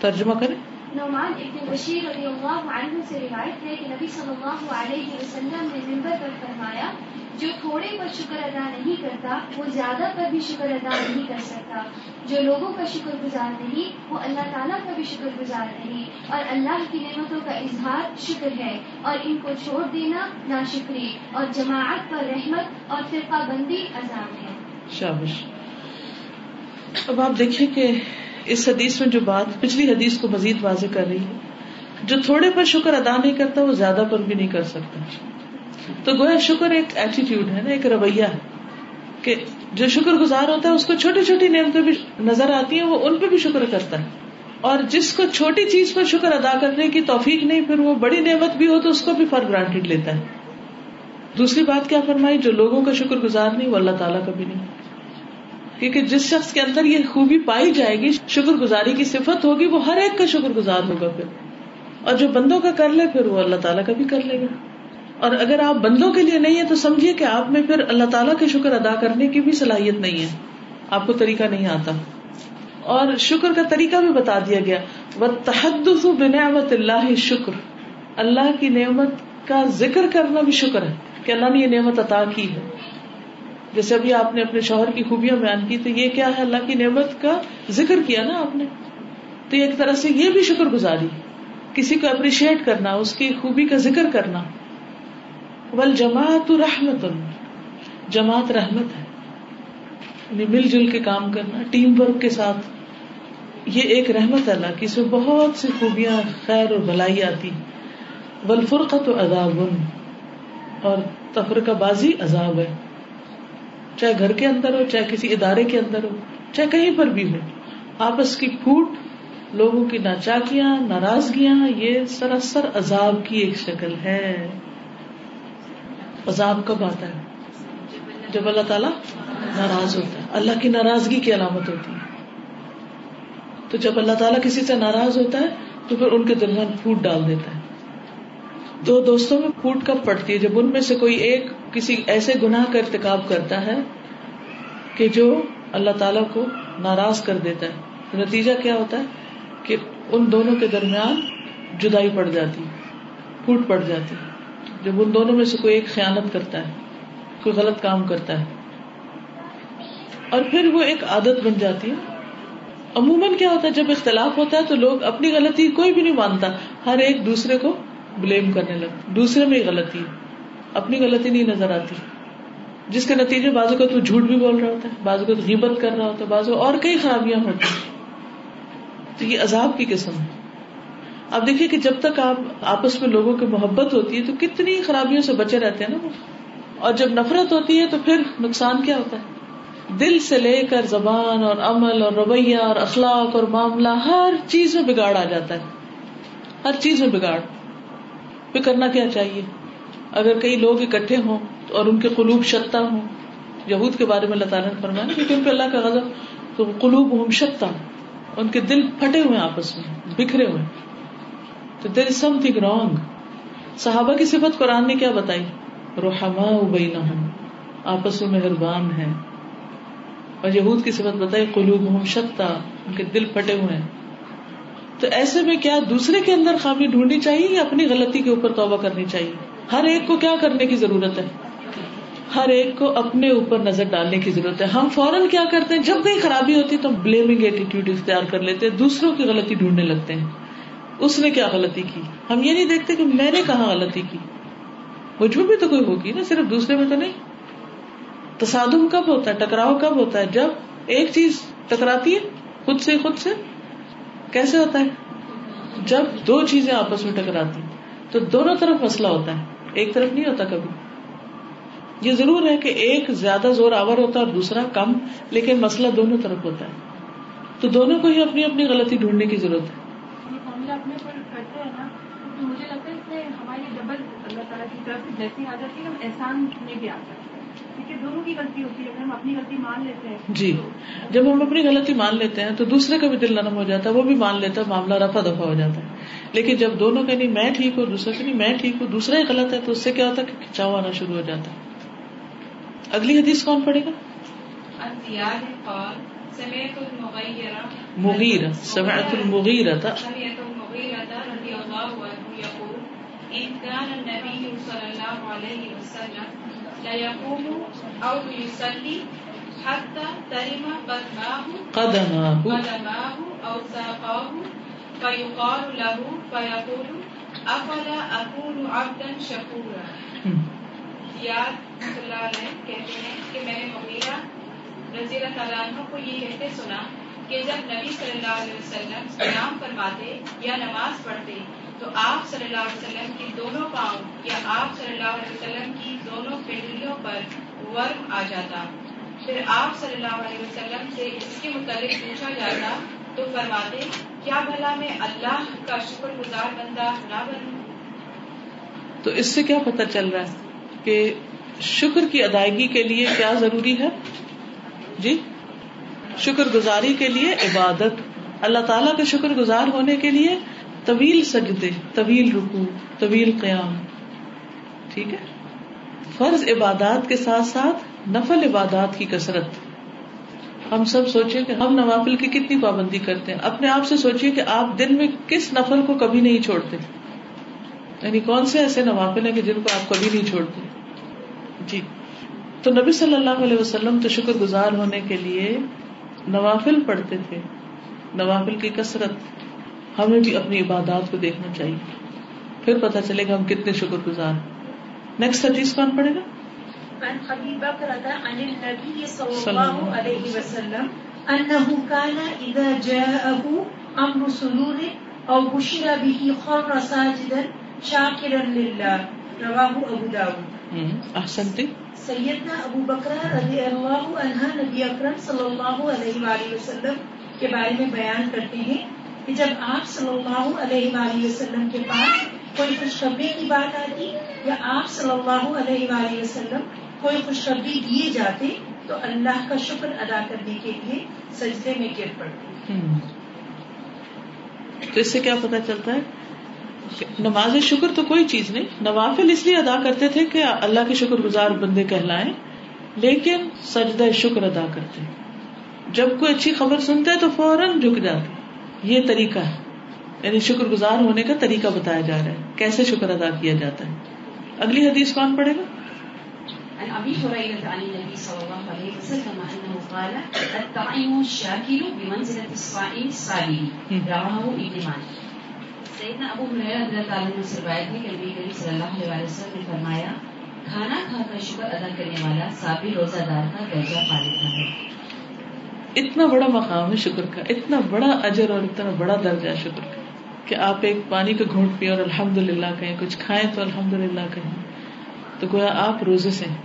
ترجمہ کریں نعمان ابن بشیر رضی اللہ عنہ سے روایت ہے کہ نبی صلی اللہ علیہ وسلم نے ممبر پر فرمایا جو تھوڑے پر شکر ادا نہیں کرتا، وہ زیادہ پر بھی شکر ادا نہیں کر سکتا۔ جو لوگوں کا شکر گزار نہیں، وہ اللہ تعالیٰ کا بھی شکر گزار نہیں۔ اور اللہ کی نعمتوں کا اظہار شکر ہے۔ اور ان کو چھوڑ دینا نا شکری اور جماعت پر رحمت اور فرقہ بندی عذاب ہے۔ شابش۔ اب آپ دیکھیں کہ اس حدیث میں جو بات، پچھلی حدیث کو مزید واضح کر رہی ہے، جو تھوڑے پر شکر ادا نہیں کرتا، وہ زیادہ پر بھی نہیں کر سکتا۔ تو گویا شکر ایک ایٹیٹیوڈ ہے نا، ایک رویہ ہے کہ جو شکر گزار ہوتا ہے، اس کو چھوٹی چھوٹی نعمتیں بھی نظر آتی ہیں، وہ ان پہ بھی شکر کرتا ہے۔ اور جس کو چھوٹی چیز پر شکر ادا کرنے کی توفیق نہیں، پھر وہ بڑی نعمت بھی ہو تو اس کو بھی فار گرانٹیڈ لیتا ہے۔ دوسری بات کیا فرمائی؟ جو لوگوں کا شکر گزار نہیں، وہ اللہ تعالیٰ کا بھی نہیں۔ کیونکہ جس شخص کے اندر یہ خوبی پائی جائے گی، شکر گزاری کی صفت ہوگی، وہ ہر ایک کا شکر گزار ہوگا پھر۔ اور جو بندوں کا کر لے، پھر وہ اللہ تعالیٰ کا بھی کر لے گا۔ اور اگر آپ بندوں کے لیے نہیں ہے تو سمجھیے کہ آپ میں پھر اللہ تعالیٰ کے شکر ادا کرنے کی بھی صلاحیت نہیں ہے۔ آپ کو طریقہ نہیں آتا۔ اور شکر کا طریقہ بھی بتا دیا گیا۔ وہ تحدث بنعمت اللہ شکر۔ اللہ کی نعمت کا ذکر کرنا بھی شکر ہے کہ اللہ نے یہ نعمت عطا کی ہے۔ جیسے ابھی آپ نے اپنے شوہر کی خوبیاں بیان کی تو یہ کیا ہے؟ اللہ کی نعمت کا ذکر کیا نا آپ نے۔ تو ایک طرح سے یہ بھی شکر گزاری۔ کسی کو اپریشیٹ کرنا، اس کی خوبی کا ذکر کرنا۔ ول جماعت رحمت جماعت رحمت ہے. یعنی مل جل کے کام کرنا، ٹیم ورک کے ساتھ. یہ ایک رحمت اللہ کی، اس میں بہت سی خوبیاں، خیر اور بھلائی آتی ول فرقت عذاب اور تفرقہ بازی عذاب ہے. چاہے گھر کے اندر ہو، چاہے کسی ادارے کے اندر ہو، چاہے کہیں پر بھی ہو. آپس کی پھوٹ لوگوں کی ناچاکیاں، ناراضگیاں، یہ سراسر عذاب کی ایک شکل ہے. عذاب کب آتا ہے؟ جب اللہ تعالیٰ ناراض ہوتا ہے۔ اللہ کی ناراضگی کی علامت ہوتی ہے۔ تو جب اللہ تعالیٰ کسی سے ناراض ہوتا ہے، تو پھر ان کے درمیان پھوٹ ڈال دیتا ہے۔ دو دوستوں میں پھوٹ کب پڑتی ہے؟ جب ان میں سے کوئی ایک کسی ایسے گناہ کا ارتکاب کرتا ہے کہ جو اللہ تعالیٰ کو ناراض کر دیتا ہے۔ نتیجہ کیا ہوتا ہے؟ کہ ان دونوں کے درمیان جدائی پڑ جاتی، پھوٹ پڑ جاتی۔ جب ان دونوں میں سے کوئی ایک خیانت کرتا ہے، کوئی غلط کام کرتا ہے، اور پھر وہ ایک عادت بن جاتی ہے۔ عموماً کیا ہوتا ہے، جب اختلاف ہوتا ہے تو لوگ اپنی غلطی کوئی بھی نہیں مانتا، ہر ایک دوسرے کو بلیم کرنے لگتا دوسرے میں غلطی ہے اپنی غلطی نہیں نظر آتی۔ جس کے نتیجے بازو کا تو جھوٹ بھی بول رہا ہوتا ہے بازو کا غیبت کر رہا ہوتا ہے بازو اور کئی خرابیاں ہوتی ہیں۔ تو یہ عذاب کی قسم ہے۔ اب دیکھیے کہ جب تک آپ آپس میں لوگوں کی محبت ہوتی ہے تو کتنی خرابیوں سے بچے رہتے ہیں نا وہ۔ اور جب نفرت ہوتی ہے تو پھر نقصان کیا ہوتا ہے؟ دل سے لے کر زبان اور عمل اور رویہ اور اخلاق اور معاملہ، ہر چیز میں بگاڑ آ جاتا ہے۔ ہر چیز میں بگاڑ۔ پھر کرنا کیا چاہیے؟ اگر کئی لوگ اکٹھے ہوں اور ان کے قلوب شتا ہوں، یہود کے بارے میں اللہ تعالیٰ نے فرمایا کیونکہ ان پہ اللہ کا غضب، تو قلوب ہم شتا ان کے دل پھٹے ہوئے آپس میں، بکھرے ہوئے تو دیر از سم تھنگ رانگ صحابہ کی صفت قرآن نے کیا بتائی؟ روحما بینہم آپس میں مہربان ہے اور یہود کی صفت بتائی قلوب ہم شتا، ان کے دل پھٹے ہوئے ہیں۔ تو ایسے میں کیا دوسرے کے اندر خامی ڈھونڈنی چاہیے یا اپنی غلطی کے اوپر توبہ کرنی چاہیے؟ ہر ایک کو کیا کرنے کی ضرورت ہے؟ ہر ایک کو اپنے اوپر نظر ڈالنے کی ضرورت ہے۔ ہم فوراً کیا کرتے ہیں؟ جب کوئی خرابی ہوتی ہے تو ہم بلیمنگ ایٹیٹیوڈ اختیار کر لیتے ہیں، دوسروں کی غلطی ڈھونڈنے لگتے ہیں۔ اس نے کیا غلطی کی؟ ہم یہ نہیں دیکھتے کہ میں نے کہاں غلطی کی۔ مجھ میں بھی تو کوئی ہوگی نا، صرف دوسرے میں تو نہیں۔ تصادم کب ہوتا ہے؟ ٹکراؤ کب ہوتا ہے؟ جب ایک چیز ٹکراتی ہے، خود سے خود سے، کیسے ہوتا ہے؟ جب دو چیزیں آپس میں ٹکراتی تو دونوں طرف مسئلہ ہوتا ہے۔ ایک طرف نہیں ہوتا کبھی۔ یہ ضرور ہے کہ ایک زیادہ زور آور ہوتا ہے اور دوسرا کم، لیکن مسئلہ دونوں طرف ہوتا ہے۔ تو دونوں کو ہی اپنی اپنی غلطی ڈھونڈنے کی ضرورت ہے۔ اپنے پر کرتے ہیں نا تو مجھے لگتا ہے اس میں ہماری ڈبل اللہ تعالیٰ کی طرف سے جیسی آ جاتی ہے ہم احسان میں بھی آ جاتے ہیں۔ کیونکہ دونوں کی غلطی ہوتی ہے اگر ہم اپنی غلطی مان لیتے ہیں۔ جی جب ہم اپنی غلطی مان لیتے ہیں تو دوسرے کا بھی دل نرم ہو جاتا ہے وہ بھی مان لیتا ہے معاملہ رفا دفا ہو جاتا ہے۔ لیکن جب دونوں کہ نہیں میں ٹھیک ہوں دوسرے کہ نہیں میں ٹھیک ہوں دوسرا ہی غلط ہے تو اس سے کیا ہوتا ہے؟ کہ کھچاؤ آنا شروع ہو جاتا ہے۔ اگلی حدیث کون پڑے گا؟ مغیر سمعت المغیر تھا إذ كان النبي صلى الله عليه وسلم ليقوم أو يصلي حتى ترم قدماه. قدمه قدماه أو ساقاه فيقال له فيقول أفلا أكون عبدا شكورا؟ ہم، زیاد صلی اللہ علیہ کہتے ہیں کہ میں نے مغیرہ رضی اللہ تعالیٰ عنہ کو یہ کہتے سنا کہ جب نبی صلی اللہ علیہ وسلم سلام فرماتے یا نماز پڑھتے تو آپ صلی اللہ علیہ وسلم کی دونوں پاؤں یا آپ صلی اللہ علیہ وسلم کی دونوں پنڈلیوں پر ورم آ جاتا۔ پھر آپ صلی اللہ علیہ وسلم سے اس کے متعلق پوچھا جاتا تو فرماتے، کیا بھلا میں اللہ کا شکر گزار بندہ نہ بنوں؟ تو اس سے کیا پتہ چل رہا ہے کہ شکر کی ادائیگی کے لیے کیا ضروری ہے؟ جی شکر گزاری کے لیے عبادت۔ اللہ تعالیٰ کا شکر گزار ہونے کے لیے طویل سجدے، طویل رکو طویل قیام، ٹھیک ہے؟ فرض عبادات کے ساتھ ساتھ نفل عبادات کی کثرت۔ ہم سب سوچیں کہ ہم نوافل کی کتنی پابندی کرتے ہیں۔ اپنے آپ سے سوچیے کہ آپ دن میں کس نفل کو کبھی نہیں چھوڑتے۔ یعنی کون سے ایسے نوافل ہیں کہ جن کو آپ کبھی نہیں چھوڑتے؟ جی۔ تو نبی صلی اللہ علیہ وسلم تو شکر گزار ہونے کے لیے نوافل پڑھتے تھے، نوافل کی کثرت۔ ہمیں بھی اپنی عبادات کو دیکھنا چاہیے۔ پھر پتا چلے گا ہم کتنے شکر گزار نیکسٹ حدیث کون پڑھے گا؟ عن النبي صلى صلى الله الله عليه وسلم انه كان اذا جاءه امر سرور او بشر به خر ساجدا شاكرا لله رواه ابو داود۔ احسنتی۔ سیدنا ابو بکر رضی اللہ عنہ نبی اکرم صلی اللہ علیہ وآلہ وسلم کے بارے میں بیان کرتے ہیں۔ کہ جب آپ صلی اللہ علیہ وآلہ وسلم کے پاس کوئی خوشخبری کی بات آتی یا آپ صلی اللہ علیہ وآلہ وسلم کوئی خوشخبری دیے جاتے تو اللہ کا شکر ادا کرنے کے لیے سجدے میں گر پڑتے۔ تو اس سے کیا پتا چلتا ہے؟ نماز شکر تو کوئی چیز نہیں، نوافل اس لیے ادا کرتے تھے کہ اللہ کے شکر گزار بندے کہلائیں، لیکن سجدہ شکر ادا کرتے۔ جب کوئی اچھی خبر سنتے تو فوراً جھک جاتے یہ طریقہ ہے۔ یعنی شکر گزار ہونے کا طریقہ بتایا جا رہا ہے۔ کیسے شکر ادا کیا جاتا ہے؟ اگلی حدیث کون پڑے گا؟ عن ابي هريره عن النبي صلى الله عليه وسلم انه قال الطعيم الشاكر بمنزله الصائم الصابر رواه ابن ماجه سیدنا ابو ہریرہ رضی اللہ تعالیٰ عنہ سے روایت کہ نبی کریم صلی اللہ علیہ وسلم نے فرمایا کھانا کھا کر شکر ادا کرنے والا صابر روزہ دار کا درجہ پا لیتا ہے۔ اتنا بڑا مقام ہے شکر کا، اتنا بڑا اجر اور اتنا بڑا درجہ ہے شکر کا کہ آپ ایک پانی کا گھونٹ پیے اور الحمد للہ کہیں، کچھ کھائیں تو الحمد للہ کہیں۔ تو گویا آپ روزے سے ہیں۔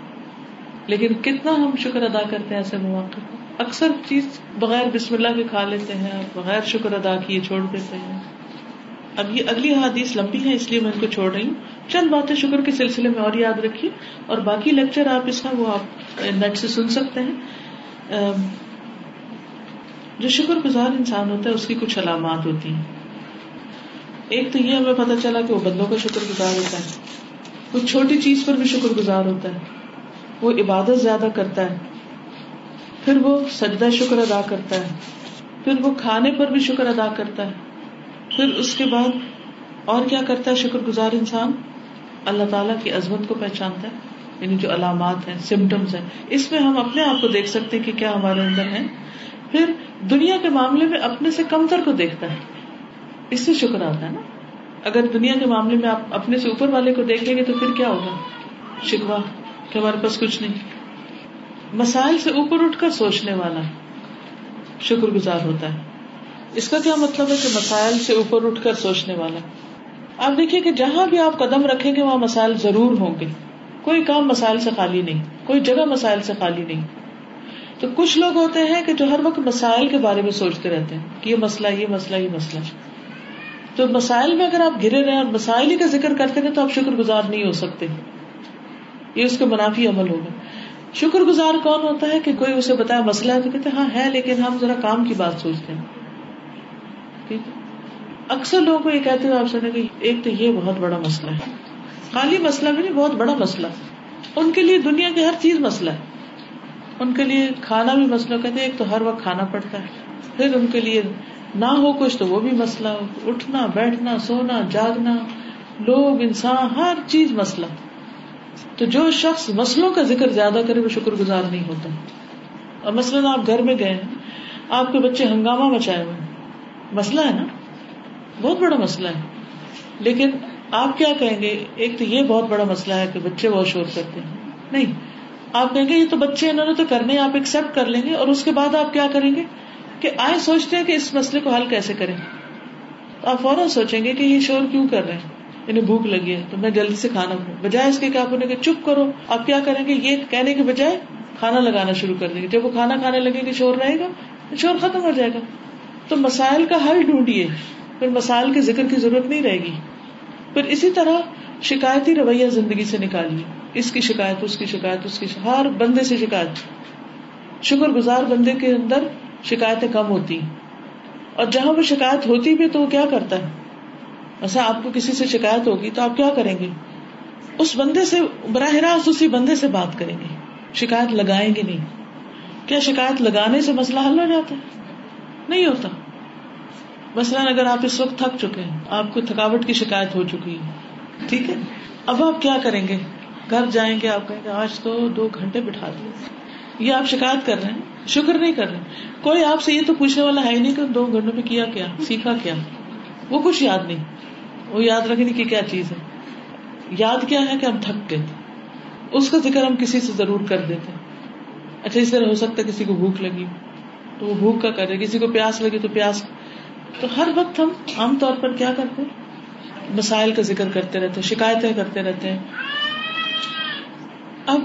لیکن کتنا ہم شکر ادا کرتے ہیں ایسے مواقع پر؟ اکثر چیز بغیر بسم اللہ کے کھا لیتے ہیں، بغیر شکر ادا کیے چھوڑ دیتے ہیں۔ اب یہ اگلی حدیث لمبی ہے، اس لیے میں ان کو چھوڑ رہی ہوں۔ چند باتیں شکر کے سلسلے میں اور یاد رکھیے۔ اور باقی لیکچر آپ اس کا وہ آپ نیٹ سے سن سکتے ہیں۔ جو شکر گزار انسان ہوتا ہے، اس کی کچھ علامات ہوتی ہیں۔ ایک تو یہ ہمیں پتا چلا کہ وہ بندوں کا شکر گزار ہوتا ہے۔ کچھ چھوٹی چیز پر بھی شکر گزار ہوتا ہے۔ وہ عبادت زیادہ کرتا ہے۔ پھر وہ سجدہ شکر ادا کرتا ہے۔ پھر وہ کھانے پر بھی شکر ادا کرتا ہے۔ پھر اس کے بعد اور کیا کرتا ہے شکر گزار انسان؟ اللہ تعالیٰ کی عظمت کو پہچانتا ہے۔ یعنی جو علامات ہیں سمٹمس ہیں۔ اس میں ہم اپنے آپ کو دیکھ سکتے ہیں کہ کیا ہمارے اندر ہے پھر دنیا کے معاملے میں اپنے سے کمتر کو دیکھتا ہے۔ اس سے شکر آتا ہے نا۔ اگر دنیا کے معاملے میں آپ اپنے سے اوپر والے کو دیکھیں گے تو پھر کیا ہوگا؟ شکوا کہ ہمارے پاس کچھ نہیں۔ مسائل سے اوپر اٹھ کر سوچنے والا شکر گزار ہوتا ہے۔ اس کا کیا مطلب ہے کہ مسائل سے اوپر اٹھ کر سوچنے والا؟ آپ دیکھیے کہ جہاں بھی آپ قدم رکھیں گے، وہاں مسائل ضرور ہوں گے۔ کوئی کام مسائل سے خالی نہیں، کوئی جگہ مسائل سے خالی نہیں۔ تو کچھ لوگ ہوتے ہیں کہ جو ہر وقت مسائل کے بارے میں سوچتے رہتے ہیں کہ یہ مسئلہ یہ مسئلہ یہ مسئلہ۔ تو مسائل میں اگر آپ گرے رہے اور مسائل ہی کا ذکر کرتے رہے تو آپ شکر گزار نہیں ہو سکتے۔ یہ اس کے منافی عمل ہوگا۔ شکر گزار کون ہوتا ہے کہ کوئی اسے بتایا مسئلہ ہے تو کہتے ہاں ہے، لیکن ہم ذرا کام کی بات سوچتے ہیں۔ ٹھیک اکثر لوگوں کو یہ کہتے ہوئے آپ سنے کہ ایک تو یہ بہت بڑا مسئلہ ہے۔ خالی مسئلہ بھی نہیں، بہت بڑا مسئلہ۔ ان کے لیے دنیا کی ہر چیز مسئلہ ہے۔ ان کے لیے کھانا بھی مسئلہ کہتے ایک تو ہر وقت کھانا پڑتا ہے۔ پھر ان کے لیے نہ ہو کچھ تو وہ بھی مسئلہ ہو۔ اٹھنا، بیٹھنا، سونا، جاگنا۔ لوگ، انسان، ہر چیز مسئلہ۔ تو جو شخص مسلوں کا ذکر زیادہ کرے، وہ شکر گزار نہیں ہوتا۔ اور مثلاً آپ گھر میں گئے ہیں آپ کے بچے ہنگامہ مچائے ہوئے مسئلہ ہے نا؟ بہت بڑا مسئلہ ہے۔ لیکن آپ کیا کہیں گے؟ ایک تو یہ بہت بڑا مسئلہ ہے کہ بچے بہت شور کرتے ہیں۔ نہیں آپ کہیں گے یہ تو بچے انہوں نے تو کرنے آپ ایکسپٹ کر لیں گے اور اس کے بعد آپ کیا کریں گے؟ کہ آئے سوچتے ہیں کہ اس مسئلے کو حل کیسے کریں تو آپ فوراً سوچیں گے کہ یہ شور کیوں کر رہے ہیں؟ انہیں بھوک لگی ہے، تو میں جلدی سے کھانا بجائے اس کے کہ آپ انہیں کہ چپ کرو، آپ کیا کریں گے؟ یہ کہنے کے بجائے کھانا لگانا شروع کر دیں گے۔ جب وہ کھانا کھانے لگے گی شور رہے گا شور ختم ہو جائے گا۔ تو مسائل کا حل ڈھونڈیے۔ پھر مسائل کے ذکر کی ضرورت نہیں رہے گی۔ پھر اسی طرح شکایتی رویہ زندگی سے نکالیے۔ اس کی شکایت، اس کی شکایت، اس کی ہر بندے سے شکایت۔ شکر گزار بندے کے اندر شکایتیں کم ہوتی اور جہاں وہ شکایت ہوتی بھی تو وہ کیا کرتا ہے؟ ایسا آپ کو کسی سے شکایت ہوگی تو آپ کیا کریں گے؟ اس بندے سے، براہ راست اسی بندے سے بات کریں گے۔ شکایت لگائیں گے نہیں۔ کیا شکایت لگانے سے مسئلہ حل ہو جاتا ہے؟ نہیں ہوتا۔ مثلاً اگر آپ اس وقت تھک چکے ہیں، آپ کو تھکاوٹ کی شکایت ہو چکی ہے۔ ٹھیک ہے؟ اب آپ کیا کریں گے؟ گھر جائیں گے، آپ کہیں گے، آج تو دو گھنٹے بٹھا دیں یہ آپ شکایت کر رہے ہیں؟ شکر نہیں کر رہے کوئی آپ سے یہ تو پوچھنے والا ہے نہیں کہ دو گھنٹوں میں کیا کیا، سیکھا کیا۔ وہ کچھ یاد نہیں۔ وہ یاد رکھنے کی کیا چیز ہے۔ یاد کیا ہے کہ ہم تھک گئے اس کا ذکر ہم کسی سے ضرور کر دیتے۔ اچھا اس طرح ہو سکتا ہے کسی کو بھوک لگی۔ تو وہ بھوک کا کرے، کسی کو پیاس لگی تو پیاس۔ تو ہر وقت ہم عام طور پر کیا کرتے مسائل کا ذکر کرتے رہتے شکایتیں کرتے رہتے ہیں۔ اب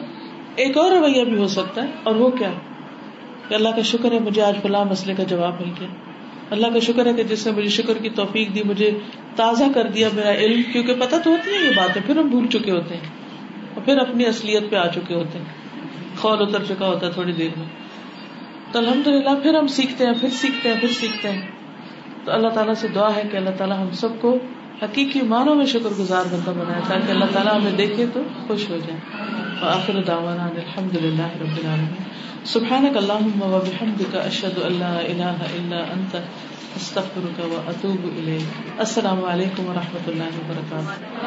ایک اور رویہ بھی ہو سکتا ہے، اور وہ کیا؟ کہ اللہ کا شکر ہے مجھے آج فلاں مسئلے کا جواب مل گیا۔ اللہ کا شکر ہے کہ جس نے مجھے شکر کی توفیق دی، مجھے تازہ کر دیا میرا علم، کیونکہ پتا تو ہوتی ہے یہ باتیں، پھر ہم بھول چکے ہوتے ہیں۔ اور پھر اپنی اصلیت پہ آ چکے ہوتے ہیں۔ خول اتر چکا ہوتا ہے تھوڑی دیر میں۔ تو الحمد للہ پھر ہم سیکھتے ہیں، پھر سیکھتے ہیں، پھر سیکھتے ہیں۔ تو اللہ تعالیٰ سے دعا ہے کہ اللہ تعالیٰ ہم سب کو حقیقی معنوں میں شکر گزار بندہ بنایا۔ تاکہ اللہ تعالیٰ ہمیں دیکھے تو خوش ہو جائے۔ وآخر دعوانا الحمد للہ رب العالمین۔ سبحانك و وبحمدك اشہد ان لا الہ الا انت استغفرك اتوب الیک۔ السلام علیکم و رحمت اللہ وبرکاتہ۔